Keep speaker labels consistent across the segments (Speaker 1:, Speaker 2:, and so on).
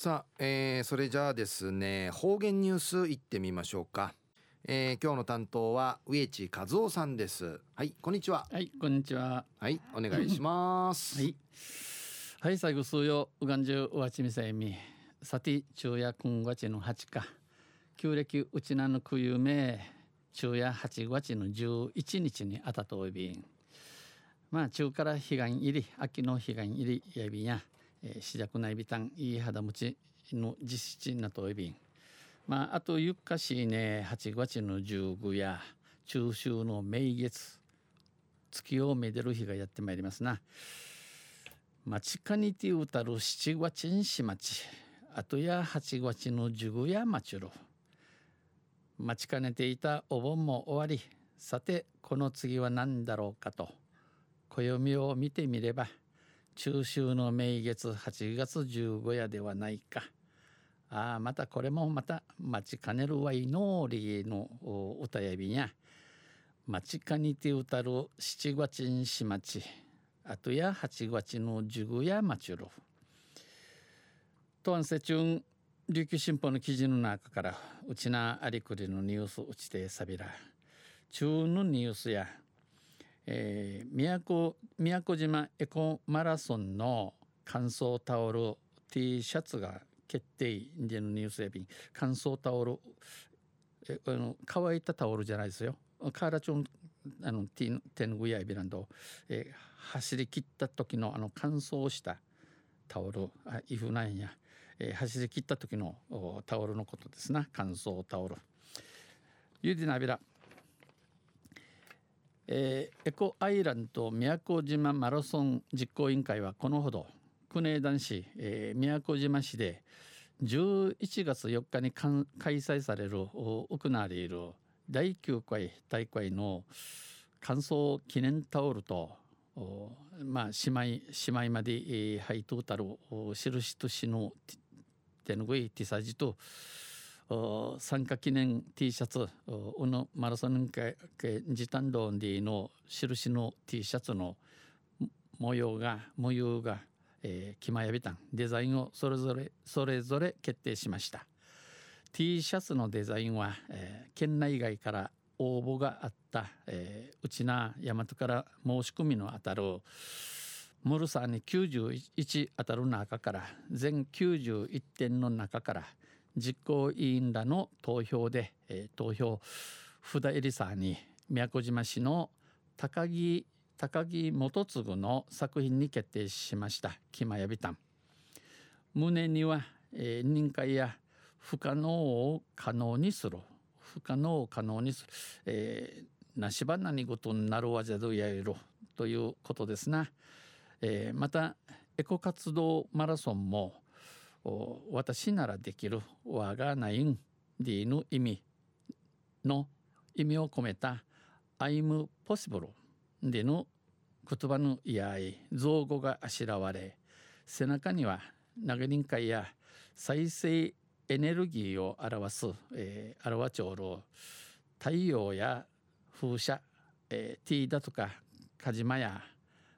Speaker 1: さあ、えー、それじゃあですね方言ニュースいってみましょうか、えー、今日の担当は植地和夫さんです。はいこんにちは。
Speaker 2: はいこんにちは。
Speaker 1: はいお願いします。
Speaker 2: はい。はい最後数曜うがんじゅうわちみさえみ。さて昼夜今月の八か。旧暦うちなのくゆめ昼夜八月の十一日にあたとおびん。まあ中から彼岸入り秋の彼岸入りやびんやえー、しじゃくないびたんいい肌持ちの実質なといびんまああとゆっかしいね8月の15や中秋の名月月をめでる日がやってまいりますな。まちかにてうたる七月んし町あとや八月の十やまちゅる待ちかねていたお盆も終わりさてこの次は何だろうかと暦を見てみれば中秋の名月8月15夜ではないか。ああまたこれもまた待ちかねるわいのりの歌やびや待ちかにて歌る七月にしまちあとや八月の十五やまちゅるとんせちゅん琉球新報の記事の中からうちなありくりのニュースうちてさびら。中のニュースや。えー、宮古宮古島エコマラソンの乾燥タオル T シャツが決定でのニュースやびん。乾燥タオルえあの乾いたタオルじゃないですよ。カーラチョンあのティテングヤイビランド、えー、走り切った時のあの乾燥したタオル。あイフなんや、えー、走り切った時のタオルのことですな。乾燥タオル。ユディナビラ。えー、エコアイランド宮古島マラソン実行委員会はこのほど。国枝男子、えー、宮古島市で11月4日に開催される行われいる第9回大会の完走記念タオルとまあ姉妹姉妹まで配当たる印としの手ぬぐいティサジと参加記念 T シャツうのマラソン会時短道での印の T シャツの模様が模様が、えー、決まやびたん。デザインをそれぞれそれぞれ決定しました。T シャツのデザインは、えー、県内外から応募があった、えー、うちな大和から申し込みのあたるムルサーに91当たる中から全91点の中から実行委員らの投票で、えー、投票札入りさに宮古島市の高木高木元次の作品に決定しました「キマヤビタン」胸には、えー、任会や不可能を可能にする。不可能を可能にする、えー、なしば何事になるわじゃどやいろということですな、えー、またエコ活動マラソンも私ならできるわがないんでィの意味の意味を込めた I'm possible での言葉のいやい造語があしらわれ背中には投げ人会や再生エネルギーを表す、えー、表ちょうる太陽や風車、えー、T だとかカジマや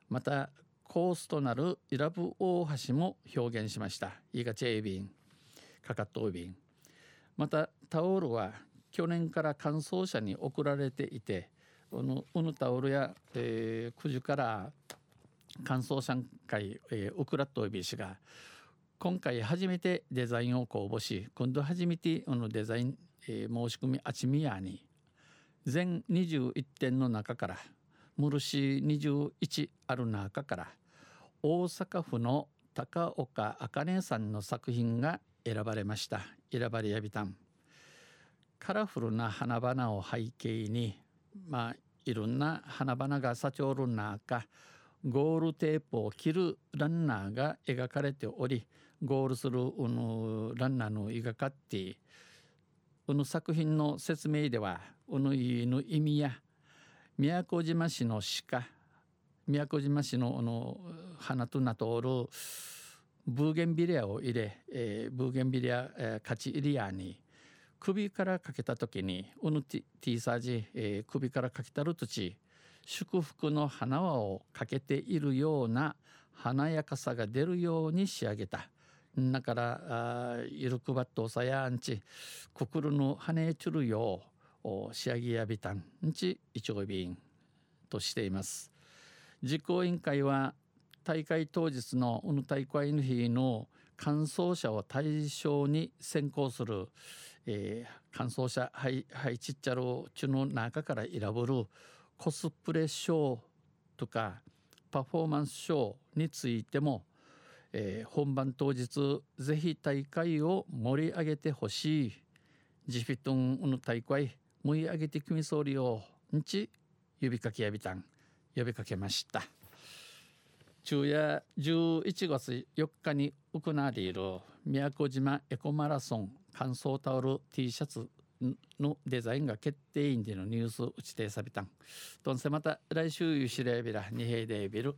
Speaker 2: またコースとなるイラブ大橋も表現しました。イガチェイビンカカットビン。またタオルは去年から乾燥車に送られていてこのウヌタオルや、えー、9時から乾燥車会、えー、ウクラットイビ氏が今回初めてデザインを公募し今度初めてこのデザイン、えー、申し込みあちみやに。全21点の中からムルシ21ある中から大阪府の高岡茜さんの作品が選ばれました。選ばれやびたん。カラフルな花々を背景にまあいろんな花々が咲ちおる中ゴールテープを切るランナーが描かれておりゴールするうぬランナーの描かってうぬ作品の説明ではうぬいの意味や宮古島市の鹿宮古島市のあの花となとおるブーゲンビリアを入れ、えー、ブーゲンビリア、えー、カチイリアに首からかけた時にウヌティティーサージ、えー、首からかけたる土祝福の花輪をかけているような華やかさが出るように仕上げた。だからあゆるくばっとさやんちくくるのはねちゅるよう仕上げやびたんちいちごびんとしています。実行委員会は大会当日のうぬ大会の日の完走者を対象に選考する、えー、完走者はいはいちっちゃるちの中から選ぶるコスプレショーとかパフォーマンスショーについても、えー、本番当日ぜひ大会を盛り上げてほしい。ジフィトンの大会盛り上げてくみそうりをんち呼びかけやびたん。呼びかけました。昼夜11月4日に行われている宮古島エコマラソン乾燥タオル T シャツのデザインが決定員でのニュース打ちてさびたん。どんせまた来週ゆしれびら二平でビル。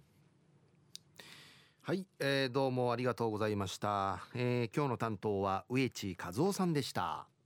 Speaker 1: はい、えー、どうもありがとうございました、えー、今日の担当は植地和夫さんでした。